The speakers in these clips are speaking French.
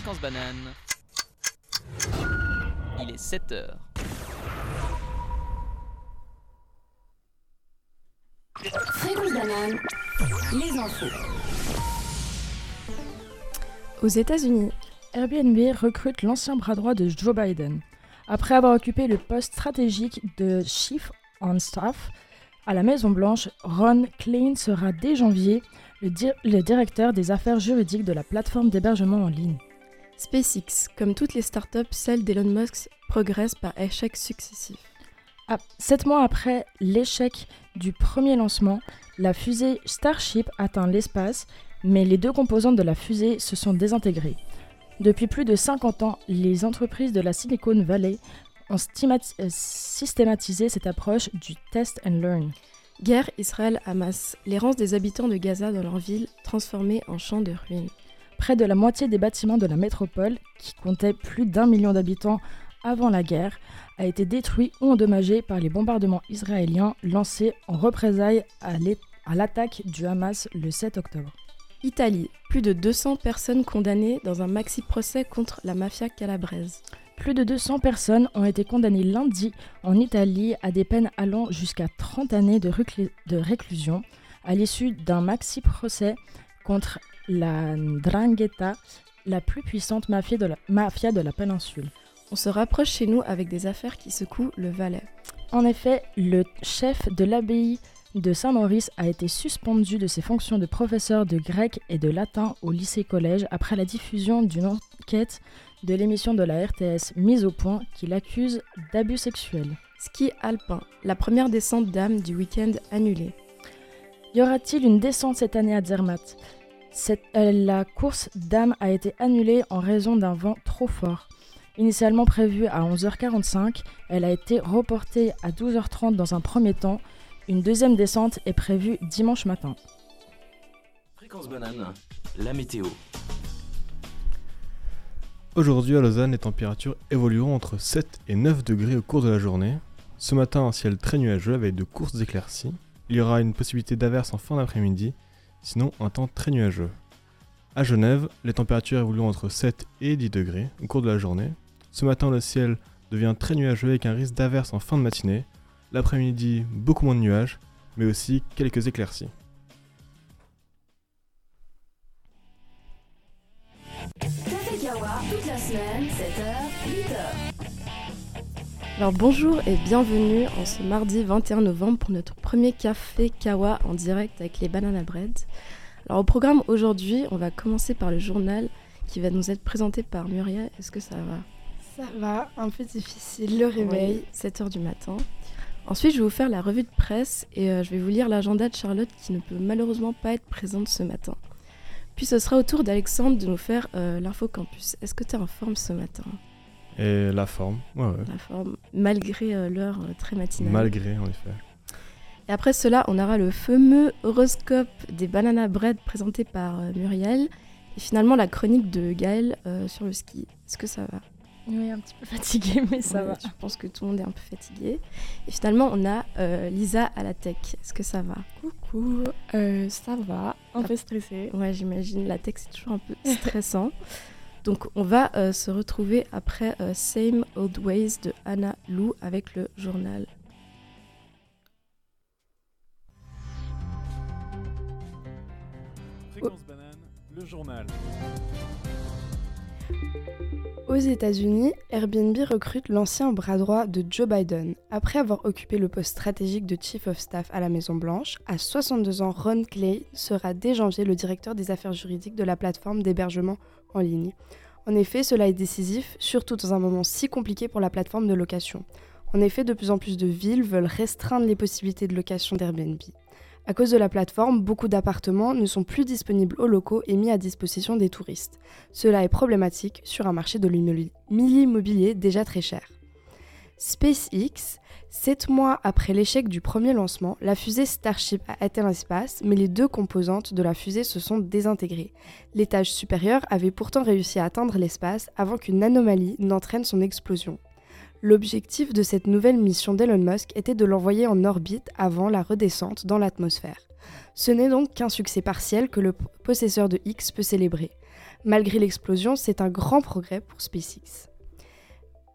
Fréquence banane. Il est 7 heures. Fréquence banane, les infos. Aux États-Unis, Airbnb recrute l'ancien bras droit de Joe Biden. Après avoir occupé le poste stratégique de Chief on Staff à la Maison-Blanche, Ron Klein sera dès janvier le, di- le directeur des affaires juridiques de la plateforme d'hébergement en ligne. SpaceX, comme toutes les startups, celle d'Elon Musk progresse par échecs successifs. Ah, sept mois après l'échec du premier lancement, la fusée Starship atteint l'espace, mais les deux composantes de la fusée se sont désintégrées. Depuis plus de 50 ans, les entreprises de la Silicon Valley ont euh, systématisé cette approche du test and learn. Guerre Israël-Hamas, l'errance des habitants de Gaza dans leur ville transformée en champ de ruines. Près de la moitié des bâtiments de la métropole, qui comptait plus d'un million d'habitants avant la guerre, a été détruit ou endommagé par les bombardements israéliens lancés en représailles à l'attaque du Hamas le 7 octobre. Italie, plus de 200 personnes condamnées dans un maxi-procès contre la mafia calabraise. Plus de 200 personnes ont été condamnées lundi en Italie à des peines allant jusqu'à 30 années de, de réclusion à l'issue d'un maxi-procès contre la Ndrangheta, la plus puissante mafia de la, mafia de la péninsule. On se rapproche chez nous avec des affaires qui secouent le Valais. En effet, le chef de l'abbaye de Saint-Maurice a été suspendu de ses fonctions de professeur de grec et de latin au lycée-collège après la diffusion d'une enquête de l'émission de la RTS Mise au point qui l'accuse d'abus sexuels. Ski alpin, la première descente d'âme du week-end annulée. Y aura-t-il une descente cette année à Zermatt? Cette- euh, La course d'âme a été annulée en raison d'un vent trop fort. Initialement prévue à 11h45, elle a été reportée à 12h30 dans un premier temps. Une deuxième descente est prévue dimanche matin. Fréquence banane, la météo. Aujourd'hui à Lausanne, les températures évolueront entre 7 et 9 degrés au cours de la journée. Ce matin, un ciel très nuageux avec de courtes éclaircies. Il y aura une possibilité d'averse en fin d'après-midi, sinon un temps très nuageux. À Genève, les températures évolueront entre 7 et 10 degrés au cours de la journée. Ce matin, le ciel devient très nuageux avec un risque d'averse en fin de matinée. L'après-midi, beaucoup moins de nuages, mais aussi quelques éclaircies. Café Kawa, toute la semaine, 7h, 8h. Alors bonjour et bienvenue en ce mardi 21 novembre pour notre premier café Kawa en direct avec les Banana Bread. Alors au programme aujourd'hui, on va commencer par le journal qui va nous être présenté par Muriel. Est-ce que ça va? Ça va, un peu difficile, le réveil. 7h du matin. Ensuite, je vais vous faire la revue de presse et euh, je vais vous lire l'agenda de Charlotte qui ne peut malheureusement pas être présente ce matin. Puis ce sera au tour d'Alexandre de nous faire euh, l'info campus. Est-ce que tu es en forme ce matin? Et la forme, ouais, ouais. La forme, malgré euh, l'heure euh, très matinale. Malgré, en effet. Et après cela, on aura le fameux horoscope des Banana Bread présenté par euh, Muriel. Et finalement, la chronique de Gaël euh, sur le ski. Est-ce que ça va? Oui, un petit peu fatigué, mais ça Ouais, va. Je pense que tout le monde est un peu fatigué. Et finalement, on a euh, Lisa à la tech. Est-ce que ça va? Coucou, euh, ça va, un peu stressée. Ouais, j'imagine. La tech, c'est toujours un peu stressant. Donc, on va euh, se retrouver après euh, Same Old Ways de Anna Lou avec le journal. États-Unis, Airbnb recrute l'ancien bras droit de Joe Biden. Après avoir occupé le poste stratégique de Chief of Staff à la Maison-Blanche, à 62 ans, Ron Clay sera dès janvier le directeur des affaires juridiques de la plateforme d'hébergement en ligne. En effet, cela est décisif, surtout dans un moment si compliqué pour la plateforme de location. En effet, de plus en plus de villes veulent restreindre les possibilités de location d'Airbnb. À cause de la plateforme, beaucoup d'appartements ne sont plus disponibles aux locaux et mis à disposition des touristes. Cela est problématique sur un marché de l'immobili- l'immobilier déjà très cher. SpaceX, sept mois après l'échec du premier lancement, la fusée Starship a atteint l'espace, mais les deux composantes de la fusée se sont désintégrées. L'étage supérieur avait pourtant réussi à atteindre l'espace avant qu'une anomalie n'entraîne son explosion. L'objectif de cette nouvelle mission d'Elon Musk était de l'envoyer en orbite avant la redescente dans l'atmosphère. Ce n'est donc qu'un succès partiel que le possesseur de X peut célébrer. Malgré l'explosion, c'est un grand progrès pour SpaceX.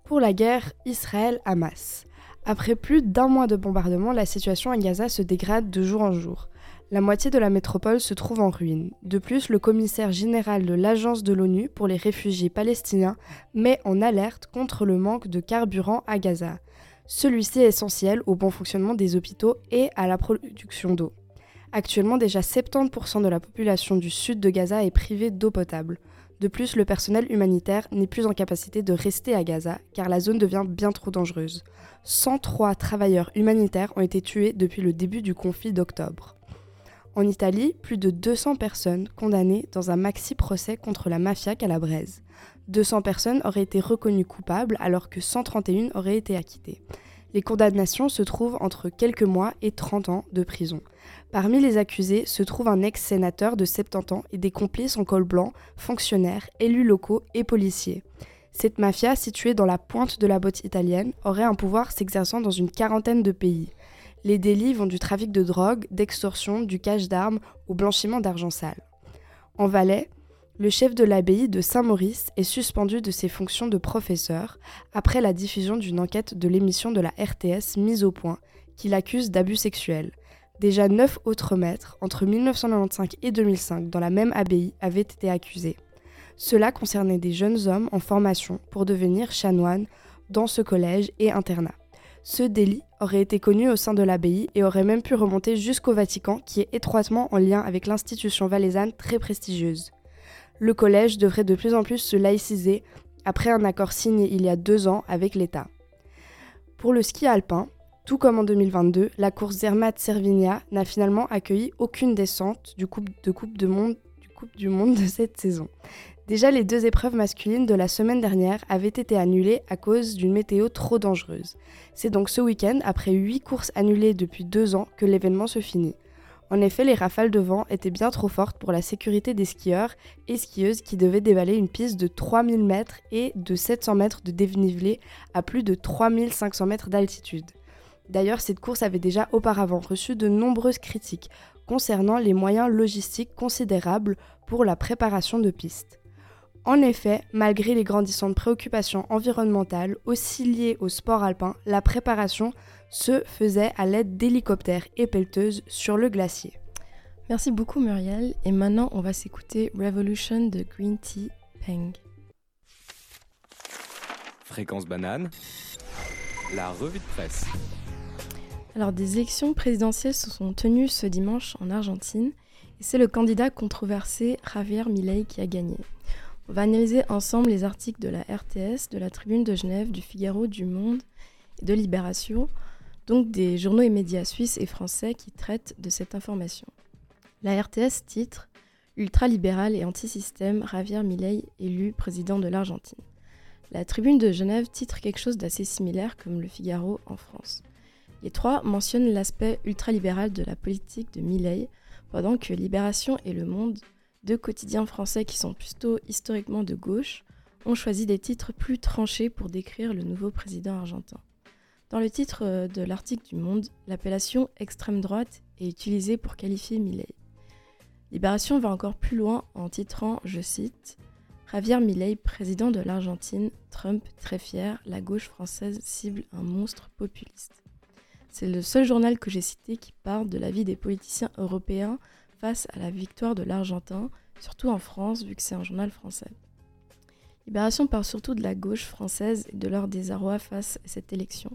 Pour la guerre Israël-Hamas. Après plus d'un mois de bombardement, la situation à Gaza se dégrade de jour en jour. La moitié de la métropole se trouve en ruine. De plus, le commissaire général de l'Agence de l'ONU pour les réfugiés palestiniens met en alerte contre le manque de carburant à Gaza. Celui-ci est essentiel au bon fonctionnement des hôpitaux et à la production d'eau. Actuellement, déjà 70% de la population du sud de Gaza est privée d'eau potable. De plus, le personnel humanitaire n'est plus en capacité de rester à Gaza car la zone devient bien trop dangereuse. 103 travailleurs humanitaires ont été tués depuis le début du conflit d'octobre. En Italie, plus de 200 personnes condamnées dans un maxi-procès contre la mafia calabraise. 200 personnes auraient été reconnues coupables alors que 131 auraient été acquittées. Les condamnations se trouvent entre quelques mois et 30 ans de prison. Parmi les accusés se trouve un ex-sénateur de 70 ans et des complices en col blanc, fonctionnaires, élus locaux et policiers. Cette mafia, située dans la pointe de la botte italienne, aurait un pouvoir s'exerçant dans une quarantaine de pays. Les délits vont du trafic de drogue, d'extorsion, du cache d'armes au blanchiment d'argent sale. En Valais, le chef de l'abbaye de Saint-Maurice est suspendu de ses fonctions de professeur après la diffusion d'une enquête de l'émission de la RTS mise au point qui l'accuse d'abus sexuels. Déjà neuf autres maîtres, entre 1995 et 2005, dans la même abbaye, avaient été accusés. Cela concernait des jeunes hommes en formation pour devenir chanoines dans ce collège et internat. Ce délit aurait été connu au sein de l'abbaye et aurait même pu remonter jusqu'au Vatican, qui est étroitement en lien avec l'institution valaisanne très prestigieuse. Le collège devrait de plus en plus se laïciser après un accord signé il y a deux ans avec l'État. Pour le ski alpin, tout comme en 2022, la course Zermatt Servigna n'a finalement accueilli aucune descente du coupe du Monde de cette saison. Déjà, les deux épreuves masculines de la semaine dernière avaient été annulées à cause d'une météo trop dangereuse. C'est donc ce week-end, après huit courses annulées depuis deux ans, que l'événement se finit. En effet, les rafales de vent étaient bien trop fortes pour la sécurité des skieurs et skieuses qui devaient dévaler une piste de 3000 mètres et de 700 mètres de dénivelé à plus de 3500 mètres d'altitude. D'ailleurs, cette course avait déjà auparavant reçu de nombreuses critiques concernant les moyens logistiques considérables pour la préparation de pistes. En effet, malgré les grandissantes préoccupations environnementales aussi liées au sport alpin, la préparation se faisait à l'aide d'hélicoptères et pelleteuses sur le glacier. Merci beaucoup Muriel. Et maintenant, on va s'écouter Revolution de Green Tea Peng. Fréquence banane, la revue de presse. Alors, des élections présidentielles se sont tenues ce dimanche en Argentine et c'est le candidat controversé Javier Milei qui a gagné. On va analyser ensemble les articles de la RTS, de la Tribune de Genève, du Figaro, du Monde et de Libération, donc des journaux et médias suisses et français qui traitent de cette information. La RTS titre Ultralibéral et antisystème, Javier Milei élu président de l'Argentine. La Tribune de Genève titre quelque chose d'assez similaire comme le Figaro en France. Les trois mentionnent l'aspect ultralibéral de la politique de Milei, pendant que Libération et Le Monde deux quotidiens français qui sont plutôt historiquement de gauche ont choisi des titres plus tranchés pour décrire le nouveau président argentin. Dans le titre euh, de l'article du Monde, l'appellation extrême droite est utilisée pour qualifier Milley. Libération va encore plus loin en titrant, je cite, Javier Milei, président de l'Argentine, Trump très fier, la gauche française cible un monstre populiste. C'est le seul journal que j'ai cité qui parle de la vie des politiciens européens face à la victoire de l'Argentin, surtout en France, vu que c'est un journal français. Libération parle surtout de la gauche française et de leur désarroi face à cette élection.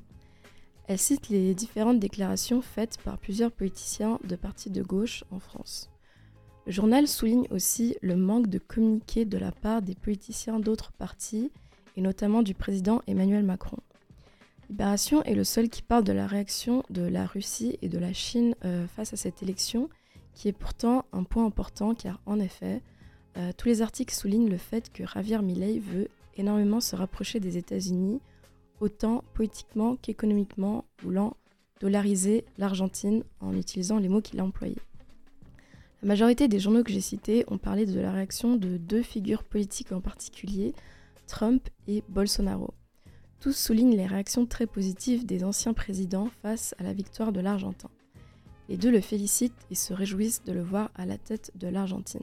Elle cite les différentes déclarations faites par plusieurs politiciens de partis de gauche en France. Le journal souligne aussi le manque de communiqué de la part des politiciens d'autres partis, et notamment du président Emmanuel Macron. Libération est le seul qui parle de la réaction de la Russie et de la Chine euh, face à cette élection qui est pourtant un point important car en effet, euh, tous les articles soulignent le fait que Javier Milei veut énormément se rapprocher des États-Unis, autant politiquement qu'économiquement, voulant dollariser l'Argentine en utilisant les mots qu'il a employés. La majorité des journaux que j'ai cités ont parlé de la réaction de deux figures politiques en particulier, Trump et Bolsonaro. Tous soulignent les réactions très positives des anciens présidents face à la victoire de l'Argentin. Les deux le félicitent et se réjouissent de le voir à la tête de l'Argentine.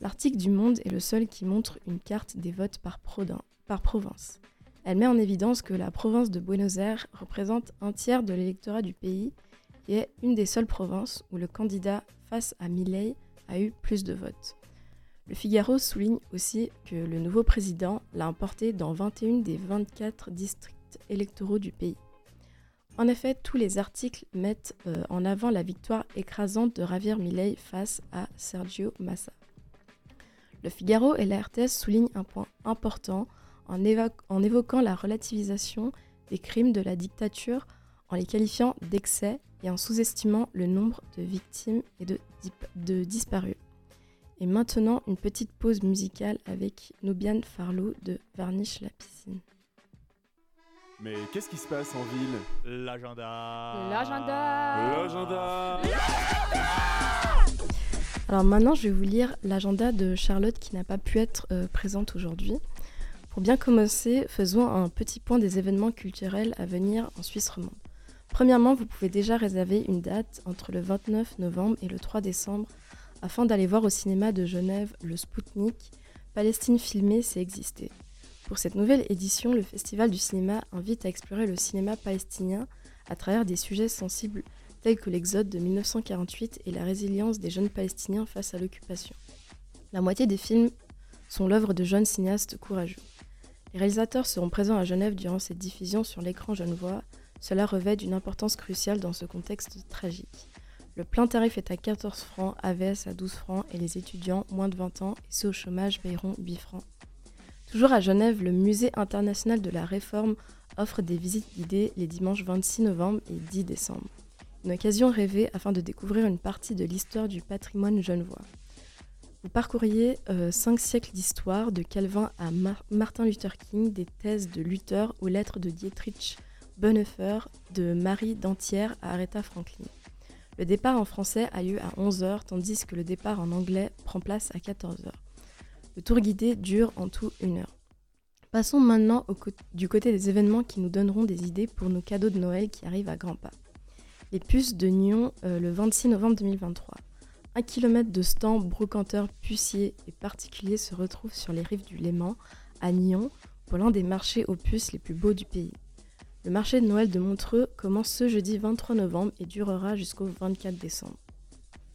L'article du Monde est le seul qui montre une carte des votes par, province. Elle met en évidence que la province de Buenos Aires représente un tiers de l'électorat du pays et est une des seules provinces où le candidat face à Milley a eu plus de votes. Le Figaro souligne aussi que le nouveau président l'a emporté dans 21 des 24 districts électoraux du pays. En effet, tous les articles mettent euh, en avant la victoire écrasante de Javier Milei face à Sergio Massa. Le Figaro et la RTS soulignent un point important en, évoquant la relativisation des crimes de la dictature, en les qualifiant d'excès et en sous-estimant le nombre de victimes et de, disparus. Et maintenant, une petite pause musicale avec Nubian Farlow de Varnish la piscine. Mais qu'est-ce qui se passe en ville? L'agenda L'agenda L'agenda Alors maintenant, je vais vous lire l'agenda de Charlotte qui n'a pas pu être euh, présente aujourd'hui. Pour bien commencer, faisons un petit point des événements culturels à venir en Suisse romande. Premièrement, vous pouvez déjà réserver une date entre le 29 novembre et le 3 décembre afin d'aller voir au cinéma de Genève le Spoutnik, Palestine filmée, c'est exister. Pour cette nouvelle édition, le Festival du cinéma invite à explorer le cinéma palestinien à travers des sujets sensibles tels que l'exode de 1948 et la résilience des jeunes Palestiniens face à l'occupation. La moitié des films sont l'œuvre de jeunes cinéastes courageux. Les réalisateurs seront présents à Genève durant cette diffusion sur l'écran genevois. Cela revêt d'une importance cruciale dans ce contexte tragique. Le plein tarif est à 14 francs, AVS à 12 francs et les étudiants moins de 20 ans et ceux au chômage paieront 8 francs. Toujours à Genève, le Musée international de la réforme offre des visites guidées les dimanches 26 novembre et 10 décembre. Une occasion rêvée afin de découvrir une partie de l'histoire du patrimoine genevois. Vous parcouriez euh, cinq siècles d'histoire, de Calvin à Martin Luther King, des thèses de Luther aux lettres de Dietrich Bonhoeffer, de Marie Dantière à Aretha Franklin. Le départ en français a lieu à 11h, tandis que le départ en anglais prend place à 14h. Le tour guidé dure en tout une heure. Passons maintenant du côté des événements qui nous donneront des idées pour nos cadeaux de Noël qui arrivent à grands pas. Les puces de Nyon euh, le 26 novembre 2023. Un kilomètre de stands brocanteurs, puciers et particuliers se retrouvent sur les rives du Léman, à Nyon, pour l'un des marchés aux puces les plus beaux du pays. Le marché de Noël de Montreux commence ce jeudi 23 novembre et durera jusqu'au 24 décembre.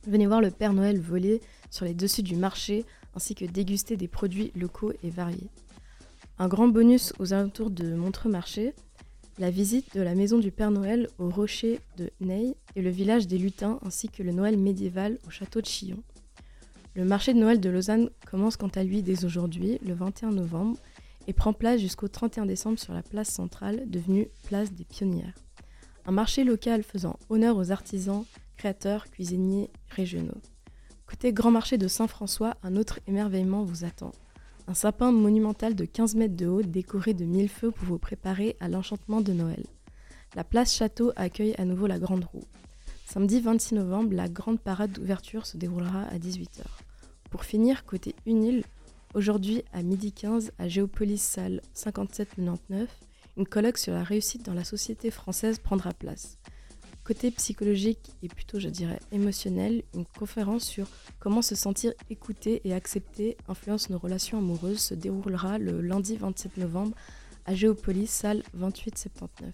Venez voir le Père Noël voler sur les dessus du marché ainsi que déguster des produits locaux et variés. Un grand bonus aux alentours de Montreux Marché, la visite de la maison du Père Noël au rocher de Ney et le village des lutins ainsi que le Noël médiéval au château de Chillon. Le marché de Noël de Lausanne commence quant à lui dès aujourd'hui, le 21 novembre, et prend place jusqu'au 31 décembre sur la place centrale, devenue place des pionnières. Un marché local faisant honneur aux artisans, créateurs, cuisiniers régionaux. Côté Grand Marché de Saint-François, un autre émerveillement vous attend. Un sapin monumental de 15 mètres de haut décoré de mille feux pour vous préparer à l'enchantement de Noël. La place Château accueille à nouveau la Grande Roue. Samedi 26 novembre, la grande parade d'ouverture se déroulera à 18h. Pour finir, côté Unil, aujourd'hui à midi 15 à Géopolis salle 5799, une colloque sur la réussite dans la société française prendra place. Côté psychologique et plutôt, je dirais, émotionnel, une conférence sur comment se sentir écouté et accepté influence nos relations amoureuses se déroulera le lundi 27 novembre à Géopolis, salle 2879.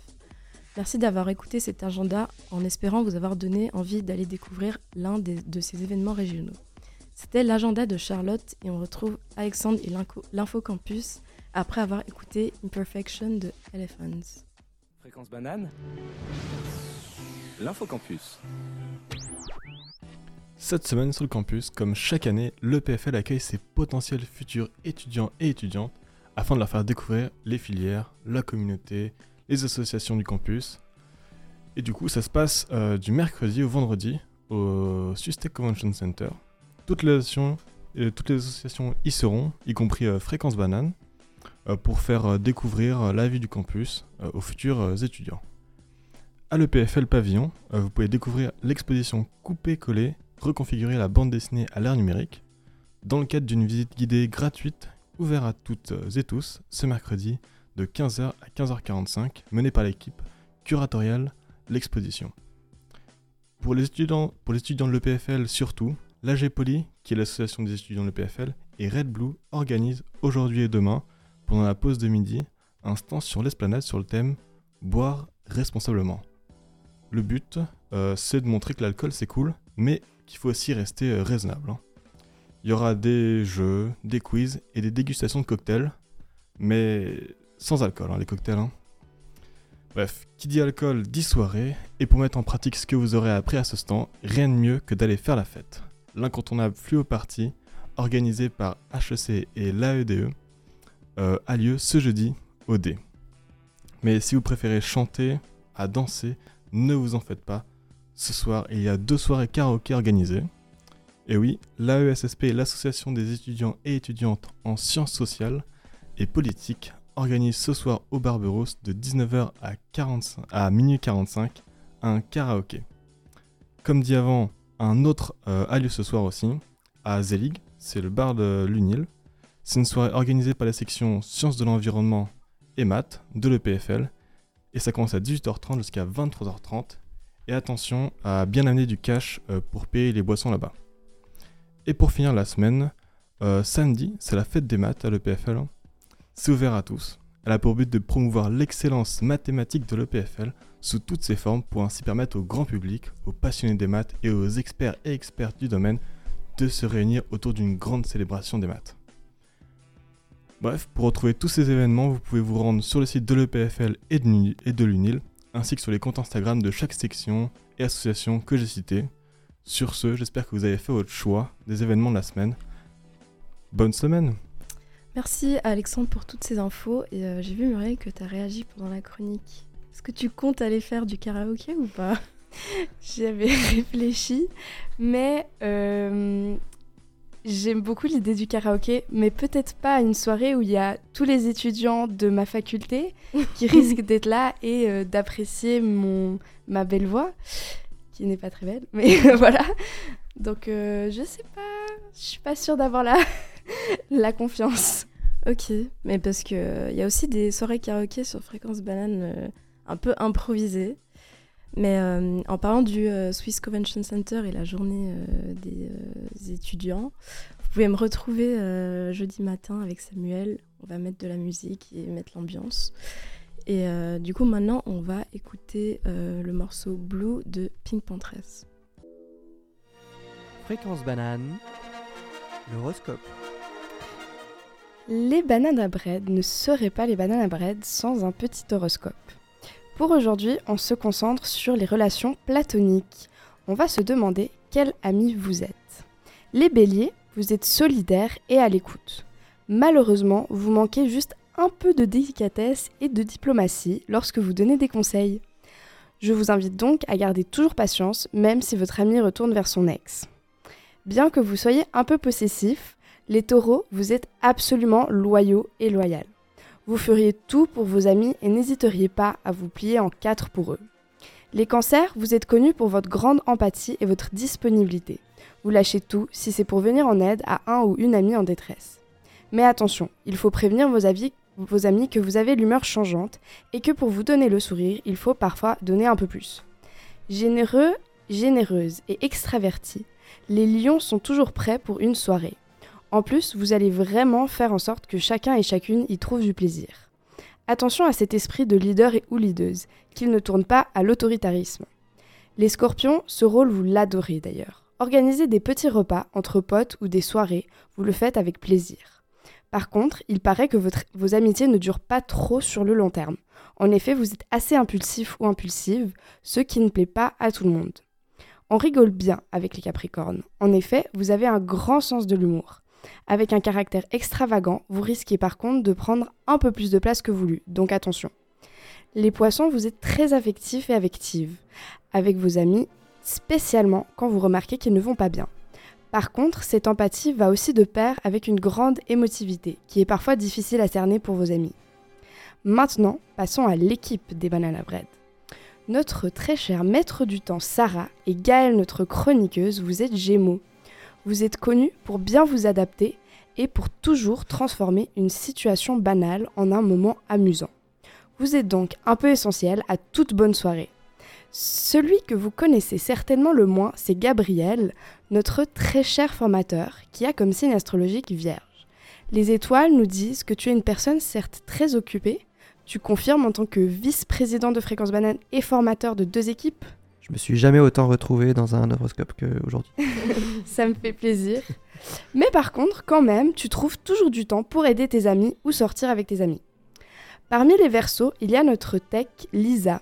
Merci d'avoir écouté cet agenda en espérant vous avoir donné envie d'aller découvrir l'un de ces événements régionaux. C'était l'agenda de Charlotte et on retrouve Alexandre et l'Infocampus après avoir écouté Imperfection de Elephants. Fréquence banane L'Infocampus. Cette semaine sur le campus, comme chaque année, le PFL accueille ses potentiels futurs étudiants et étudiantes afin de leur faire découvrir les filières, la communauté, les associations du campus. Et du coup, ça se passe euh, du mercredi au vendredi au Sustec Convention Center. Toutes les, associations, euh, toutes les associations y seront, y compris euh, Fréquence Banane, pour faire découvrir la vie du campus aux futurs étudiants. À l'EPFL Pavillon, euh, vous pouvez découvrir l'exposition Coupé-Collé, reconfigurer la bande dessinée à l'ère numérique, dans le cadre d'une visite guidée gratuite ouverte à toutes et tous ce mercredi de 15h à 15h45, menée par l'équipe curatoriale L'Exposition. Pour les étudiants, pour les étudiants de l'EPFL surtout, l'AG Poly, qui est l'association des étudiants de l'EPFL, et Red Blue organisent aujourd'hui et demain, pendant la pause de midi, un stand sur l'esplanade sur le thème Boire responsablement. Le but, euh, c'est de montrer que l'alcool c'est cool, mais qu'il faut aussi rester euh, raisonnable. hein. Il y aura des jeux, des quiz et des dégustations de cocktails, mais sans alcool, hein, les cocktails. hein. Bref, qui dit alcool dit soirée, et pour mettre en pratique ce que vous aurez appris à ce stand, rien de mieux que d'aller faire la fête. L'incontournable Fluo Party, organisé par HEC et l'AEDE, euh, a lieu ce jeudi au D. Mais si vous préférez chanter, à danser, ne vous en faites pas. Ce soir, il y a deux soirées karaoké organisées. Et oui, l'AESSP, l'association des étudiants et étudiantes en sciences sociales et politiques, organise ce soir au Barberousse de 19h à, 45 à minuit 45 un karaoké. Comme dit avant, un autre euh, a lieu ce soir aussi, à Zelig, c'est le bar de l'UNIL. C'est une soirée organisée par la section Sciences de l'environnement et maths de l'EPFL, et ça commence à 18h30 jusqu'à 23h30. Et attention à bien amener du cash euh, pour payer les boissons là-bas. Et pour finir la semaine, euh, samedi, c'est la fête des maths à l'EPFL. C'est ouvert à tous. Elle a pour but de promouvoir l'excellence mathématique de l'EPFL sous toutes ses formes pour ainsi permettre au grand public, aux passionnés des maths et aux experts et expertes du domaine de se réunir autour d'une grande célébration des maths. Bref, pour retrouver tous ces événements, vous pouvez vous rendre sur le site de l'EPFL et de l'UNIL, ainsi que sur les comptes Instagram de chaque section et association que j'ai citées. Sur ce, j'espère que vous avez fait votre choix des événements de la semaine. Bonne semaine Merci Alexandre pour toutes ces infos. Et euh, j'ai vu Muriel que tu as réagi pendant la chronique. Est-ce que tu comptes aller faire du karaoké ou pas? J'y avais réfléchi, mais euh, j'aime beaucoup l'idée du karaoké, mais peut-être pas à une soirée où il y a tous les étudiants de ma faculté qui risquent d'être là et euh, d'apprécier mon ma belle voix, qui n'est pas très belle, mais voilà. Donc euh, je sais pas, je suis pas sûre d'avoir la la confiance. Ok, mais parce que il y a aussi des soirées karaoké sur Fréquence Banane euh, un peu improvisées. Mais euh, en parlant du euh, Swiss Convention Center et la journée euh, des euh, étudiants, vous pouvez me retrouver euh, jeudi matin avec Samuel. On va mettre de la musique et mettre l'ambiance. Et euh, du coup, maintenant, on va écouter euh, le morceau Blue de Pink Panthers. Fréquence banane, l'horoscope. Les bananes à bread ne seraient pas les bananes à bread sans un petit horoscope. Pour aujourd'hui, on se concentre sur les relations platoniques. On va se demander quel ami vous êtes. Les béliers, vous êtes solidaires et à l'écoute. Malheureusement, vous manquez juste un peu de délicatesse et de diplomatie lorsque vous donnez des conseils. Je vous invite donc à garder toujours patience, même si votre ami retourne vers son ex. Bien que vous soyez un peu possessif, les taureaux, vous êtes absolument loyaux et loyaux. Vous feriez tout pour vos amis et n'hésiteriez pas à vous plier en quatre pour eux. Les cancers, vous êtes connus pour votre grande empathie et votre disponibilité. Vous lâchez tout si c'est pour venir en aide à un ou une amie en détresse. Mais attention, il faut prévenir vos, amis que vous avez l'humeur changeante et que pour vous donner le sourire, il faut parfois donner un peu plus. Généreux, généreuse et extravertis, les lions sont toujours prêts pour une soirée. En plus, vous allez vraiment faire en sorte que chacun et chacune y trouve du plaisir. Attention à cet esprit de leader et ou leaduse, qu'il ne tourne pas à l'autoritarisme. Les scorpions, ce rôle vous l'adorez d'ailleurs. Organisez des petits repas entre potes ou des soirées, vous le faites avec plaisir. Par contre, il paraît que vos amitiés ne durent pas trop sur le long terme. En effet, vous êtes assez impulsif ou impulsive, ce qui ne plaît pas à tout le monde. On rigole bien avec les Capricornes. En effet, vous avez un grand sens de l'humour. Avec un caractère extravagant, vous risquez par contre de prendre un peu plus de place que voulu, donc attention. Les poissons, vous êtes très affectifs et affectives, avec vos amis, spécialement quand vous remarquez qu'ils ne vont pas bien. Par contre, cette empathie va aussi de pair avec une grande émotivité, qui est parfois difficile à cerner pour vos amis. Maintenant, passons à l'équipe des Banana Bread. Notre très cher maître du temps Sarah et Gaëlle, notre chroniqueuse, vous êtes Gémeaux. Vous êtes connus pour bien vous adapter et pour toujours transformer une situation banale en un moment amusant. Vous êtes donc un peu essentiel à toute bonne soirée. Celui que vous connaissez certainement le moins, c'est Gabriel, notre très cher formateur, qui a comme signe astrologique vierge. Les étoiles nous disent que tu es une personne certes très occupée. Tu confirmes en tant que vice-président de Fréquence Banane et formateur de deux équipes Je me suis jamais autant retrouvé dans un horoscope qu'aujourd'hui. Ça me fait plaisir. Mais par contre, quand même, tu trouves toujours du temps pour aider tes amis ou sortir avec tes amis. Parmi les versos, il y a notre tech Lisa.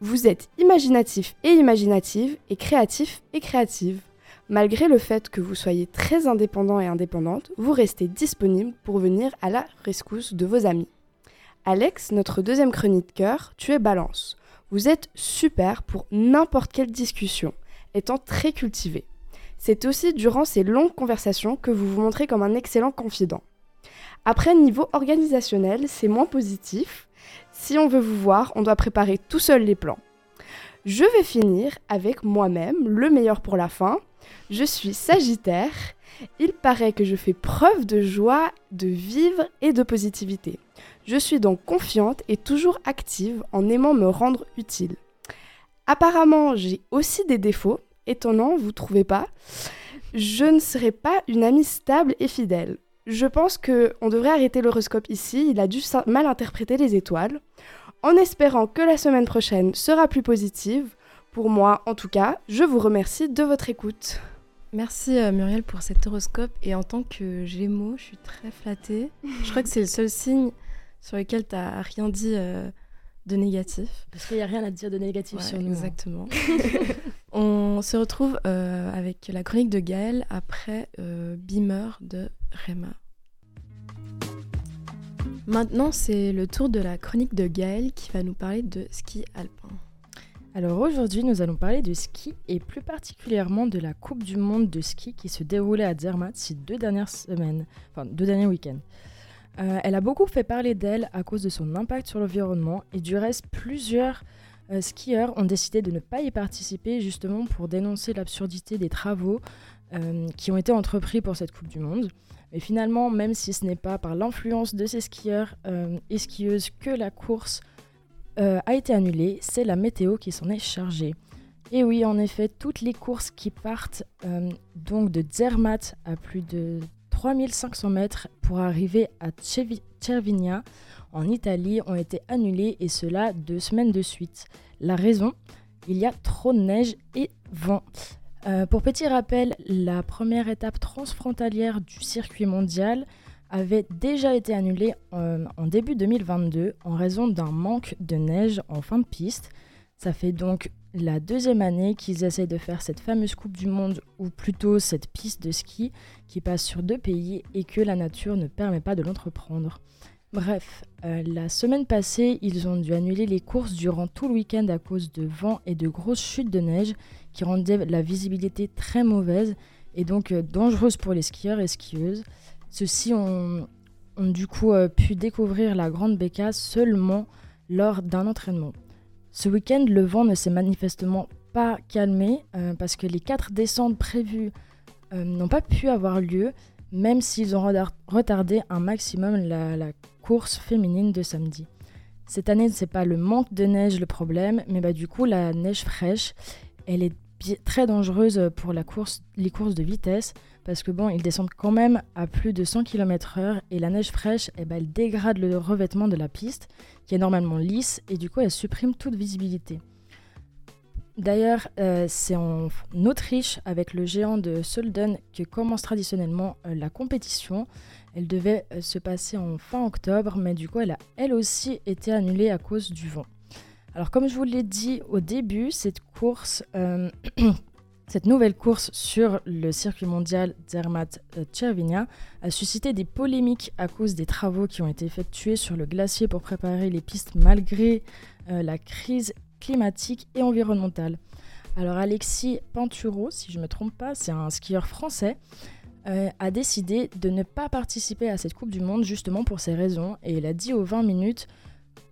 Vous êtes imaginatif et imaginative et créatif et créative. Malgré le fait que vous soyez très indépendant et indépendante, vous restez disponible pour venir à la rescousse de vos amis. Alex, notre deuxième chroniqueur, tu es balance. Vous êtes super pour n'importe quelle discussion, étant très cultivé. C'est aussi durant ces longues conversations que vous vous montrez comme un excellent confident. Après, niveau organisationnel, c'est moins positif. Si on veut vous voir, on doit préparer tout seul les plans. Je vais finir avec moi-même, le meilleur pour la fin. Je suis Sagittaire. Il paraît que je fais preuve de joie, de vivre et de positivité. Je suis donc confiante et toujours active en aimant me rendre utile. Apparemment, j'ai aussi des défauts. Étonnant, vous trouvez pas? Je ne serai pas une amie stable et fidèle. Je pense que on devrait arrêter l'horoscope ici, il a dû mal interpréter les étoiles. En espérant que la semaine prochaine sera plus positive, pour moi en tout cas, je vous remercie de votre écoute. Merci euh, Muriel pour cet horoscope et en tant que Gémeaux, je suis très flattée. je crois que c'est le seul signe sur lequel tu n'as rien dit euh, de négatif. Parce qu'il n'y a rien à dire de négatif sur nous. hein. Exactement. On se retrouve euh, avec la chronique de Gaël après Beamer de Rema. Maintenant, c'est le tour de la chronique de Gaël qui va nous parler de ski alpin. Alors aujourd'hui, nous allons parler de ski et plus particulièrement de la Coupe du Monde de ski qui se déroulait à Zermatt ces deux dernières semaines, enfin deux derniers week-ends. Euh, elle a beaucoup fait parler d'elle à cause de son impact sur l'environnement et du reste, plusieurs euh, skieurs ont décidé de ne pas y participer justement pour dénoncer l'absurdité des travaux euh, qui ont été entrepris pour cette Coupe du Monde. Mais finalement, même si ce n'est pas par l'influence de ces skieurs et skieuses que la course euh, a été annulée, c'est la météo qui s'en est chargée. Et oui, en effet, toutes les courses qui partent euh, donc de Zermatt à plus de 3500 mètres pour arriver à Cervinia en Italie ont été annulées et cela deux semaines de suite. La raison Il y a trop de neige et vent. Euh, pour petit rappel, la première étape transfrontalière du circuit mondial avait déjà été annulée euh, en début 2022 en raison d'un manque de neige en fin de piste. Ça fait donc la deuxième année qu'ils essayent de faire cette fameuse Coupe du Monde, ou plutôt cette piste de ski qui passe sur deux pays et que la nature ne permet pas de l'entreprendre. Bref, euh, la semaine passée, ils ont dû annuler les courses durant tout le week-end à cause de vent et de grosses chutes de neige qui rendaient la visibilité très mauvaise et donc euh, dangereuse pour les skieurs et skieuses. Ceux-ci ont, du coup euh, pu découvrir la Grande Bécasse seulement lors d'un entraînement. Ce week-end, le vent ne s'est manifestement pas calmé euh, parce que les quatre descentes prévues euh, n'ont pas pu avoir lieu, même s'ils ont retardé un maximum la, course féminine de samedi. Cette année, c'est pas le manque de neige le problème, mais bah, du coup, la neige fraîche, elle est très dangereuse pour les courses de vitesse, parce que bon, ils descendent quand même à plus de 100 km/h et la neige fraîche, eh ben, elle dégrade le revêtement de la piste, qui est normalement lisse, et du coup, elle supprime toute visibilité. D'ailleurs, euh, c'est en Autriche, avec le géant de Solden, que commence traditionnellement euh, la compétition. Elle devait euh, se passer en fin octobre, mais du coup, elle a elle aussi été annulée à cause du vent. Alors, comme je vous l'ai dit au début, cette course, cette nouvelle course sur le circuit mondial Zermatt-Cervinia a suscité des polémiques à cause des travaux qui ont été effectués sur le glacier pour préparer les pistes malgré euh, la crise climatique et environnementale. Alors Alexis Pinturo, si je ne me trompe pas, c'est un skieur français, euh, a décidé de ne pas participer à cette Coupe du Monde justement pour ces raisons et il a dit aux 20 minutes,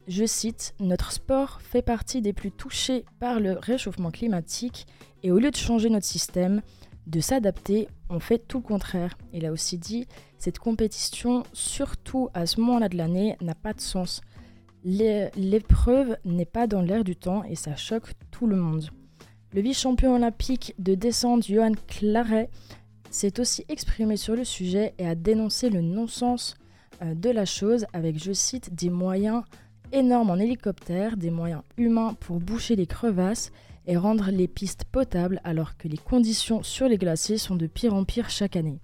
je cite, Notre sport fait partie des plus touchés par le réchauffement climatique et au lieu de changer notre système, de s'adapter, on fait tout le contraire. Il a aussi dit, cette compétition, surtout à ce moment-là de l'année, n'a pas de sens. L'é- L'épreuve n'est pas dans l'air du temps et ça choque tout le monde. Le vice-champion olympique de descente Johan Claret s'est aussi exprimé sur le sujet et a dénoncé le non-sens euh, de la chose avec, je cite, des moyens énormes en hélicoptère, des moyens humains pour boucher les crevasses et rendre les pistes potables alors que les conditions sur les glaciers sont de pire en pire chaque année.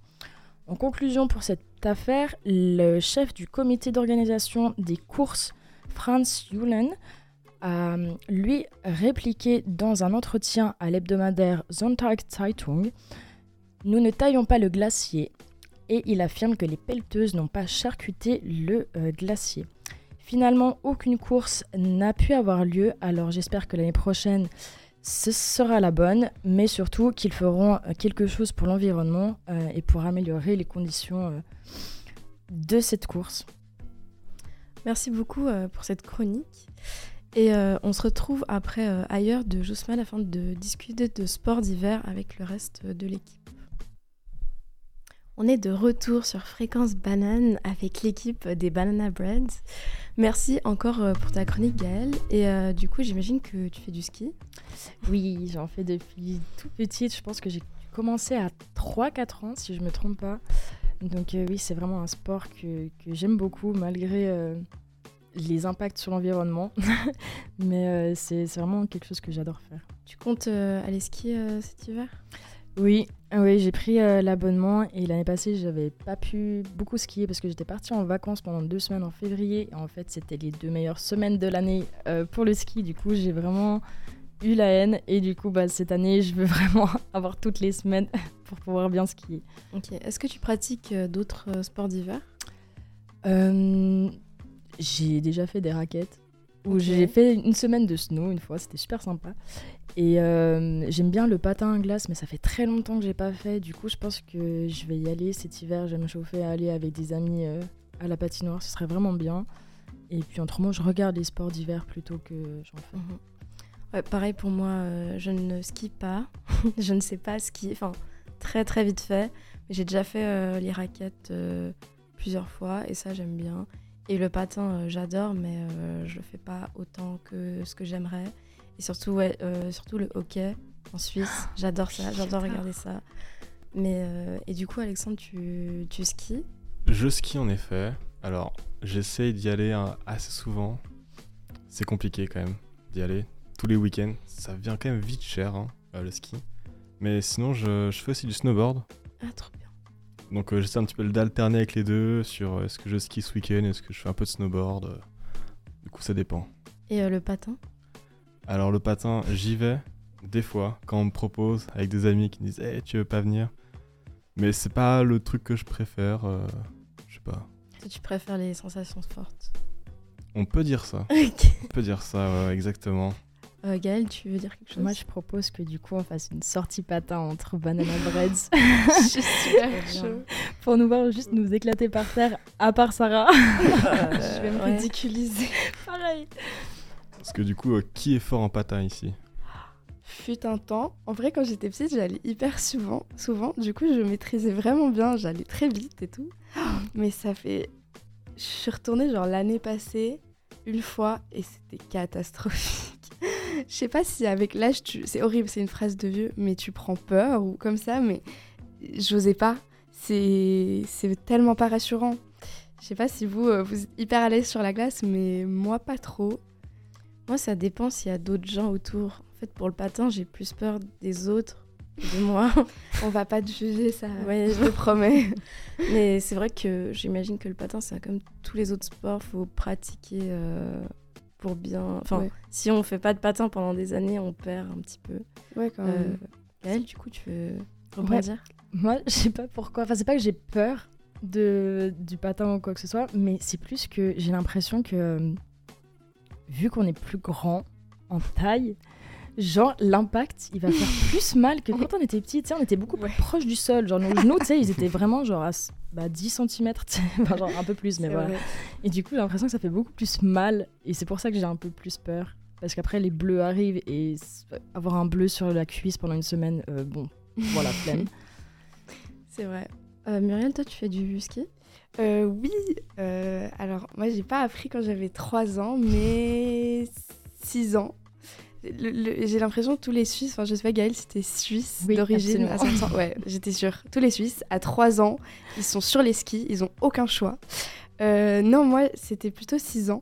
En conclusion pour cette affaire, le chef du comité d'organisation des courses, Franz Julen, a lui répliqué dans un entretien à l'hebdomadaire Sonntagszeitung Nous ne taillons pas le glacier et il affirme que les pelleteuses n'ont pas charcuté le euh, glacier. Finalement, aucune course n'a pu avoir lieu, alors j'espère que l'année prochaine, ce sera la bonne, mais surtout qu'ils feront euh, quelque chose pour l'environnement euh, et pour améliorer les conditions euh, de cette course. Merci beaucoup pour cette chronique. Et on se retrouve après ailleurs de Jousman afin de discuter de sport d'hiver avec le reste de l'équipe. On est de retour sur Fréquence Banane avec l'équipe des Banana Breads. Merci encore euh, pour ta chronique Gaëlle. Et euh, du coup, j'imagine que tu fais du ski. Oui, j'en fais depuis tout petite. Je pense que j'ai commencé à 3-4 ans, si je me trompe pas. Donc euh, oui, c'est vraiment un sport que, que j'aime beaucoup, malgré euh, les impacts sur l'environnement. Mais c'est vraiment quelque chose que j'adore faire. Tu comptes aller skier cet hiver? Oui, oui j'ai pris euh, l'abonnement et l'année passée, j'avais pas pu beaucoup skier parce que j'étais partie en vacances pendant deux semaines en février. Et en fait, c'était les deux meilleures semaines de l'année euh, pour le ski. Du coup, j'ai vraiment eu la haine. Et du coup, bah, cette année, je veux vraiment avoir toutes les semaines pour pouvoir bien skier. Ok. Est-ce que tu pratiques euh, d'autres sports d'hiver? J'ai déjà fait des raquettes. Où j'ai fait une semaine de snow une fois, c'était super sympa. Et euh, j'aime bien le patin à glace, mais ça fait très longtemps que j'ai pas fait. Du coup, je pense que je vais y aller cet hiver. Je vais me chauffer à aller avec des amis euh, à la patinoire, ce serait vraiment bien. Et puis autrement, je regarde les sports d'hiver plutôt que j'en fais. Mhm. Ouais, pareil pour moi, euh, je ne skie pas. je ne sais pas skier. Enfin, très très vite fait. Mais j'ai déjà fait les raquettes plusieurs fois et ça, j'aime bien. Et le patin, euh, j'adore, mais euh, je le fais pas autant que ce que j'aimerais. Et surtout, ouais, euh, surtout le hockey en Suisse. J'adore ça, j'adore regarder ça. Mais, euh, et du coup, Alexandre, tu, tu skis? Je skie en effet. Alors, j'essaye d'y aller hein, assez souvent. C'est compliqué quand même d'y aller tous les week-ends. Ça vient quand même vite cher, hein, euh, le ski. Mais sinon, je, je fais aussi du snowboard. Ah, trop bien. Donc, euh, j'essaie un petit peu d'alterner avec les deux sur euh, est-ce que je skie ce week-end, est-ce que je fais un peu de snowboard. euh. Du coup, ça dépend. Et euh, le patin? Alors, le patin, j'y vais des fois quand on me propose avec des amis qui me disent Hey, tu veux pas venir? Mais c'est pas le truc que je préfère. euh, je sais pas. Toi, Tu préfères les sensations fortes? On peut dire ça. On peut dire ça, ouais, exactement. Euh, Gaëlle, tu veux dire quelque chose Moi, je propose que du coup, on fasse une sortie patin entre Banana Breads Je suis super Trop bien. chaud. pour nous voir juste nous éclater par terre, à part Sarah. Je vais me ouais. ridiculiser. Pareil. Parce que du coup, euh, qui est fort en patin ici? Fut un temps. En vrai, quand j'étais petite, j'allais hyper souvent. Souvent, du coup, je maîtrisais vraiment bien. J'allais très vite et tout. Mais ça fait. Je suis retournée genre l'année passée une fois et c'était catastrophique. Je sais pas si avec l'âge, tu... c'est horrible, c'est une phrase de vieux, mais tu prends peur ou comme ça, mais j'osais pas. C'est c'est tellement pas rassurant. Je sais pas si vous, euh, vous êtes hyper à l'aise sur la glace, mais moi pas trop. Moi, ça dépend s'il y a d'autres gens autour. En fait, pour le patin, j'ai plus peur des autres que de moi. On va pas te juger, ça. Ouais, je te promets. Mais c'est vrai que j'imagine que le patin, c'est comme tous les autres sports, faut pratiquer euh, pour bien. Enfin, Ouais. si on fait pas de patin pendant des années, on perd un petit peu. Ouais, quand Euh, même. Gaëlle, du coup, tu veux rebondir Moi, je sais pas pourquoi. Enfin, c'est pas que j'ai peur de, du patin ou quoi que ce soit, mais c'est plus que j'ai l'impression que, euh, vu qu'on est plus grand en taille, genre l'impact, il va faire plus mal que quand on était petit. Tu sais, on était beaucoup plus proche du sol. Genre nos genoux, tu sais, ils étaient vraiment genre à bah, 10 cm, enfin, genre un peu plus, mais voilà. vrai. Et du coup, j'ai l'impression que ça fait beaucoup plus mal, et c'est pour ça que j'ai un peu plus peur. Parce qu'après, les bleus arrivent, et avoir un bleu sur la cuisse pendant une semaine, euh, bon, voilà, flemme. C'est vrai. Euh, Muriel, toi, tu fais du ski? Euh, oui, euh, alors moi j'ai pas appris quand j'avais 3 ans, mais 6 ans. J'ai l'impression que tous les Suisses, enfin je sais pas Gaëlle, c'était Suisse Oui, d'origine. à 500 Ouais, j'étais sûre. Tous les Suisses, à 3 ans, ils sont sur les skis, ils ont aucun choix. Euh, non, moi c'était plutôt 6 ans.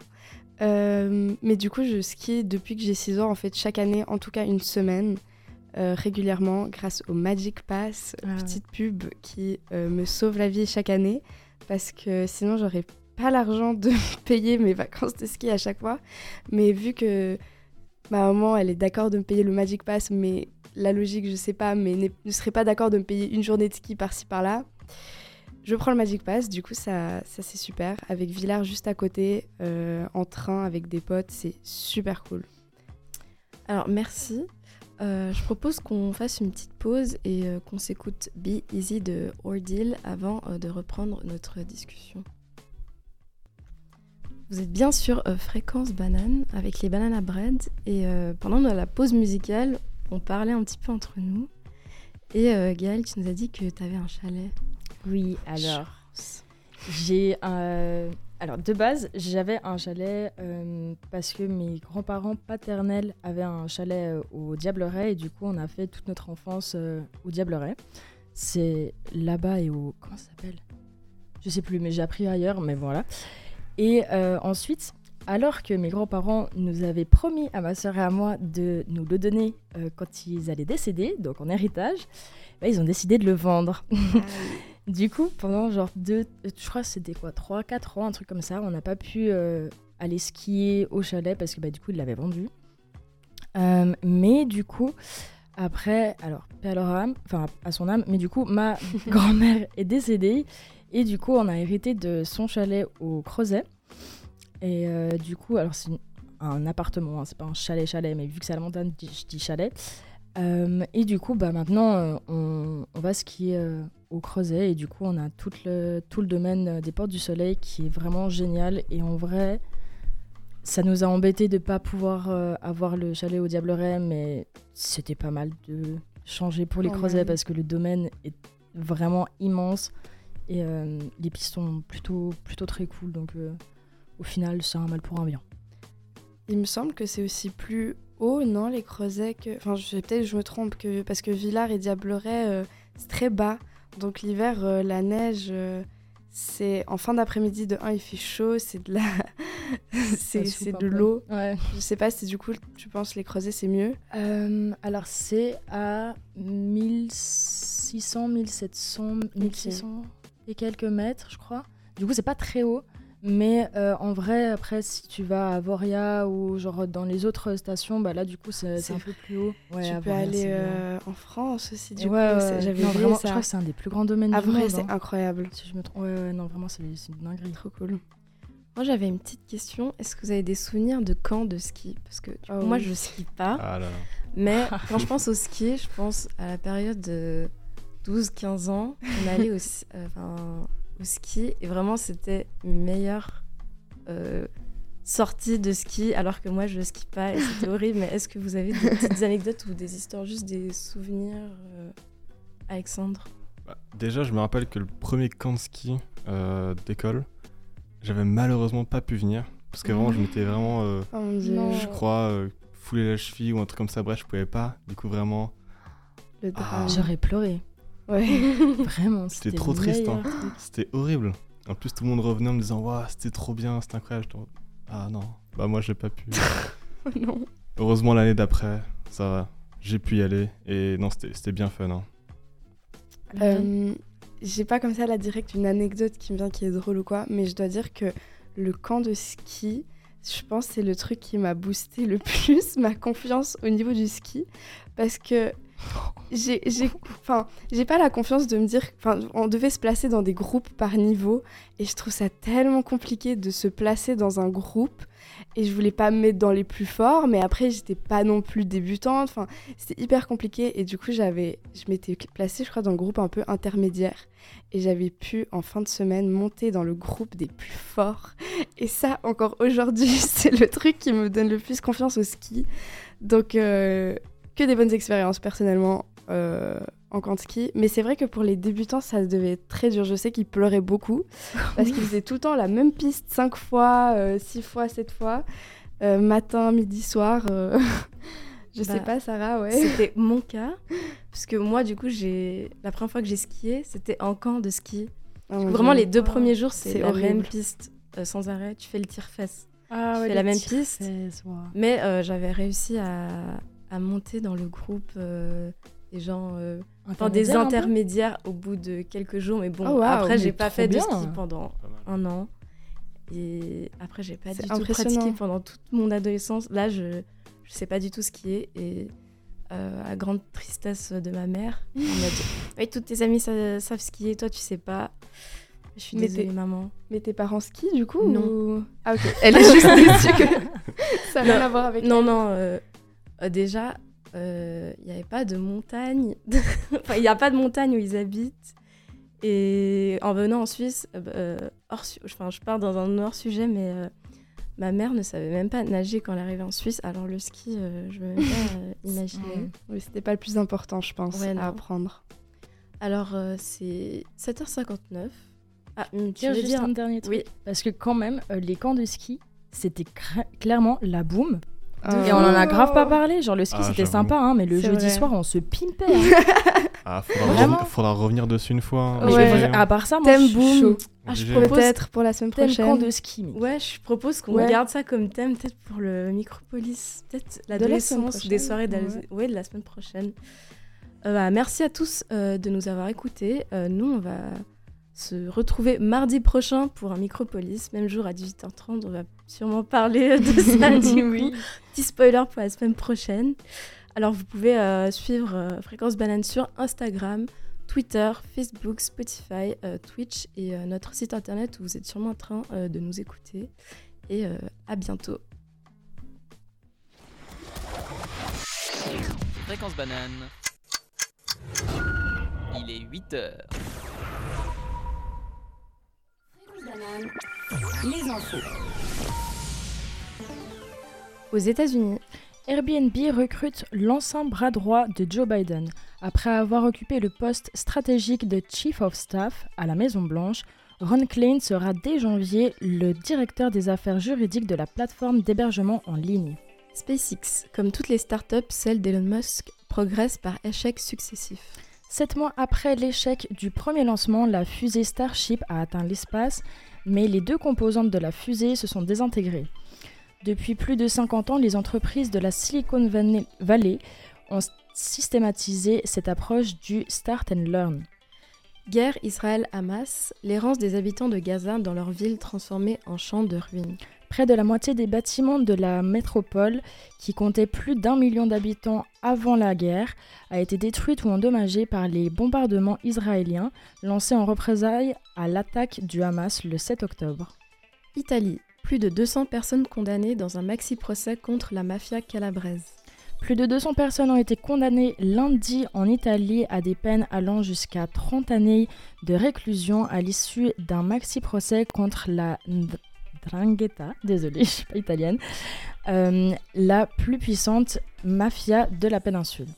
Euh, mais du coup, je skie depuis que j'ai 6 ans, en fait, chaque année, en tout cas une semaine, euh, régulièrement, grâce au Magic Pass, Ah ouais. petite pub qui me sauve la vie chaque année, parce que sinon, j'aurais pas l'argent de payer mes vacances de ski à chaque fois. Mais vu que ma maman, elle est d'accord de me payer le Magic Pass, mais la logique, je sais pas, mais ne serait pas d'accord de me payer une journée de ski par-ci par-là. Je prends le Magic Pass, du coup ça, c'est super. Avec Villars juste à côté, euh, en train avec des potes, c'est super cool. Alors, merci. Euh, je propose qu'on fasse une petite pause et euh, qu'on s'écoute Be Easy de Ordeal avant de reprendre notre discussion. Vous êtes bien sur euh, Fréquence Banane avec les Banana Bread et euh, pendant la pause musicale, on parlait un petit peu entre nous. Et euh, Gaëlle, tu nous as dit que tu avais un chalet. Oui, alors. J'ai un. Alors, de base, j'avais un chalet euh, parce que mes grands-parents paternels avaient un chalet au Diableret et du coup, on a fait toute notre enfance au Diableret. C'est là-bas et au. Comment ça s'appelle? Je sais plus, mais j'ai appris ailleurs, mais voilà. Et euh, ensuite, alors que mes grands-parents nous avaient promis à ma sœur et à moi de nous le donner euh, quand ils allaient décéder, donc en héritage, bah, ils ont décidé de le vendre. Du coup, pendant genre deux, euh, je crois que c'était quoi, 3, 4 ans, un truc comme ça, on n'a pas pu euh, aller skier au chalet parce que bah, du coup, il l'avait vendu. Euh, mais du coup, après, alors, paix à leur âme, enfin à son âme, mais du coup, ma grand-mère est décédée et du coup, on a hérité de son chalet au Creuset. Et euh, du coup, alors c'est un appartement, hein, c'est pas un chalet-chalet, mais vu que c'est à la montagne, je dis- chalet. Euh, et du coup, bah, maintenant, euh, on, on va skier au Creuset. Et du coup, on a tout le, tout le domaine des Portes du Soleil qui est vraiment génial. Et en vrai, ça nous a embêté de pas pouvoir avoir le chalet au Diableret, mais c'était pas mal de changer pour les Creusets parce que le domaine est vraiment immense. Et euh, les pistes sont plutôt, plutôt très cool. Donc, euh, au final, c'est un mal pour un bien. Il me semble que c'est aussi plus haut, non, les creusets que. Enfin, peut-être que je me trompe, que... parce que Villars et Diableret, euh, c'est très bas. Donc l'hiver, euh, la neige, euh, c'est en fin d'après-midi, de 1, il fait chaud, c'est de la. c'est de l'eau. Ouais. Je sais pas si du coup, tu penses les creusets, c'est mieux. Alors c'est à 1600, 1700, 1600 et quelques mètres, je crois. Du coup, c'est pas très haut, mais euh, en vrai, après, si tu vas à Voria ou genre dans les autres stations, bah là, du coup, c'est un peu plus haut. Ouais, tu à peux Voria, aller euh, en France aussi, du Ouais, coup. ouais. J'avais vraiment, ça. Je crois que c'est un des plus grands domaines du Après, monde. c'est hein. incroyable. Si je me trompe. Ouais, ouais, non, vraiment, c'est une dinguerie. Trop cool. Moi, j'avais une petite question. Est-ce que vous avez des souvenirs de camp de ski? Parce que du Oh moi, oui. je skie pas. Ah là là. Mais quand je pense au ski, je pense à la période de 12-15 ans. On allait au, euh, enfin, au ski et vraiment c'était mes meilleures euh, sorties de ski alors que moi je skie pas et c'était horrible. Mais est-ce que vous avez des petites anecdotes ou des histoires, juste des souvenirs, euh, Alexandre? Bah, déjà, je me rappelle que le premier camp de ski euh, d'école, j'avais malheureusement pas pu venir. Parce que vraiment, je m'étais vraiment, euh, Oh je crois, euh, foulé la cheville ou un truc comme ça. Bref, je pouvais pas. Du coup, vraiment, Le drame. J'aurais pleuré. Ouais. Vraiment, C'était trop triste, hein. c'était horrible. En plus, tout le monde revenait en me disant Waouh, c'était trop bien, c'était incroyable. Ah non, bah moi, j'ai pas pu. non. Heureusement, l'année d'après, ça va. J'ai pu y aller. Et non, c'était c'était bien fun. hein. Euh, J'ai pas comme ça là direct une anecdote qui me vient qui est drôle ou quoi, mais je dois dire que le camp de ski, je pense que c'est le truc qui m'a boosté le plus ma confiance au niveau du ski parce que j'ai enfin j'ai pas la confiance de me dire enfin on devait se placer dans des groupes par niveau et je trouve ça tellement compliqué de se placer dans un groupe et je voulais pas me mettre dans les plus forts mais après j'étais pas non plus débutante enfin c'était hyper compliqué et du coup j'avais je m'étais placée je crois dans le groupe un peu intermédiaire et j'avais pu en fin de semaine monter dans le groupe des plus forts et ça encore aujourd'hui c'est le truc qui me donne le plus confiance au ski. Donc euh, que des bonnes expériences personnellement euh, en camp de ski. Mais c'est vrai que pour les débutants, ça devait être très dur. Je sais qu'ils pleuraient beaucoup parce qu'ils faisaient tout le temps la même piste 5 fois, 6 fois, 7 fois. Euh, matin, midi, soir. euh, Je sais Bah, pas, Sarah, ouais. C'était mon cas. Parce que moi, du coup, j'ai la première fois que j'ai skié, c'était en camp de ski. Oh mon Vraiment, les deux premiers jours, c'est la horrible. même piste euh, sans arrêt. Tu fais le tir-fesse. Ah Tu ouais, fais les la même piste. fesses, ouais. Mais euh, j'avais réussi à, à monter dans le groupe euh, des gens. euh, Enfin, des intermédiaires au bout de quelques jours. Mais bon, Oh, waouh, après, j'ai pas fait de ski pendant un an. Et après, j'ai pas du tout pratiqué pendant toute mon adolescence. Là, je, je sais pas du tout skier. Et euh, à grande tristesse de ma mère, elle m'a dit Oui, toutes tes amies sa- savent skier, toi, tu sais pas. Je suis Mais désolée, maman. Mais tes parents skient du coup Non. ou- Ah ok. Elle est juste déçue que ça n'a rien à voir avec. Non, non, euh, déjà, il n'y avait pas de montagne. enfin, il n'y a pas de montagne où ils habitent. Et en venant en Suisse, euh, euh, hors su- enfin, je pars dans un hors sujet, mais euh, ma mère ne savait même pas nager quand elle arrivait en Suisse. Alors le ski, euh, je ne même pas euh, imaginer. Oui, c'était pas le plus important, je pense, Ouais, à apprendre. Alors euh, c'est 7h59. Ah, tu veux juste dire un dernier truc. Oui. Parce que quand même, euh, les camps de ski, c'était clairement la boum. Et on en a grave pas parlé. Genre le ski, Ah, c'était j'avoue. sympa, hein, mais le C'est jeudi vrai. soir, on se pimpait. hein. Ah, faudra, Vraiment reven- faudra revenir dessus une fois. hein, Mais Ouais. obligé, vra- hein. à part ça, moi, Thème je suis chaud. Ah, je Obligé. propose Peut-être pour la semaine Thème prochaine. camp de ski. mais- Ouais, je propose qu'on Ouais. garde ça comme thème, peut-être pour le Micropolis, peut-être l'adolescence, ou des prochaine, soirées d'adolescence. Ouais. de la semaine prochaine. Euh, bah, merci à tous euh, de nous avoir écoutés. Euh, nous, on va se retrouver mardi prochain pour un Micropolis, même jour à 18h30. On va sûrement parler de ça du coup. Petit spoiler pour la semaine prochaine. Alors, vous pouvez euh, suivre euh, Fréquence Banane sur Instagram, Twitter, Facebook, Spotify, euh, Twitch et euh, notre site internet où vous êtes sûrement en train euh, de nous écouter. Et euh, à bientôt. Fréquence banane. Il est 8 heures. Banane, les infos. Aux États-Unis, Airbnb recrute l'ancien bras droit de Joe Biden. Après avoir occupé le poste stratégique de Chief of Staff à la Maison-Blanche, Ron Klain sera dès janvier le directeur des affaires juridiques de la plateforme d'hébergement en ligne. SpaceX, comme toutes les startups, celle d'Elon Musk, progresse par échecs successifs. Sept mois après l'échec du premier lancement, la fusée Starship a atteint l'espace, mais les deux composantes de la fusée se sont désintégrées. Depuis plus de 50 ans, les entreprises de la Silicon Valley- ont systématisé cette approche du start and learn. Guerre Israël-Hamas, l'errance des habitants de Gaza dans leur ville transformée en champ de ruines. Près de la moitié des bâtiments de la métropole, qui comptait plus d'un million d'habitants avant la guerre, a été détruite ou endommagée par les bombardements israéliens lancés en représailles à l'attaque du Hamas le 7 octobre. Italie, plus de 200 personnes condamnées dans un maxi-procès contre la mafia calabraise. Plus de 200 personnes ont été condamnées lundi en Italie à des peines allant jusqu'à 30 années de réclusion à l'issue d'un maxi-procès contre la Ndrangheta, désolée, je suis pas italienne, euh, la plus puissante mafia de la péninsule.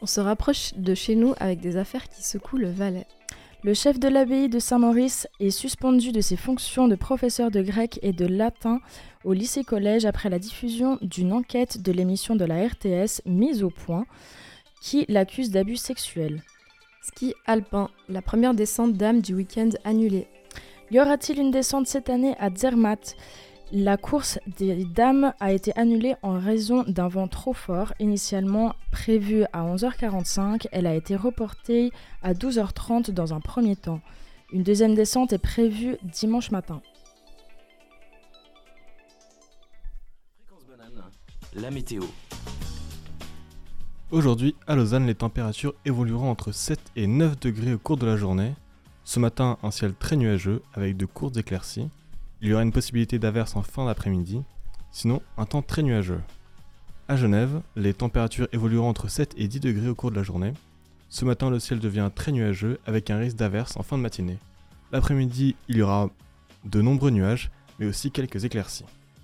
On se rapproche de chez nous avec des affaires qui secouent le Valais. Le chef de l'abbaye de Saint-Maurice est suspendu de ses fonctions de professeur de grec et de latin au lycée-collège après la diffusion d'une enquête de l'émission de la RTS mise au point qui l'accuse d'abus sexuels. Ski alpin, la première descente d'âme du week-end annulée. Y aura-t-il une descente cette année à Zermatt? La course des dames a été annulée en raison d'un vent trop fort. Initialement prévue à 11h45, elle a été reportée à 12h30 dans un premier temps. Une deuxième descente est prévue dimanche matin. Fréquence banane, la météo. Aujourd'hui, à Lausanne, les températures évolueront entre 7 et 9 degrés au cours de la journée. Ce matin, un ciel très nuageux avec de courtes éclaircies. Il y aura une possibilité d'averse en fin d'après-midi. Sinon, un temps très nuageux. À Genève, les températures évolueront entre 7 et 10 degrés au cours de la journée. Ce matin, le ciel devient très nuageux avec un risque d'averse en fin de matinée. L'après-midi, il y aura de nombreux nuages, mais aussi quelques éclaircies.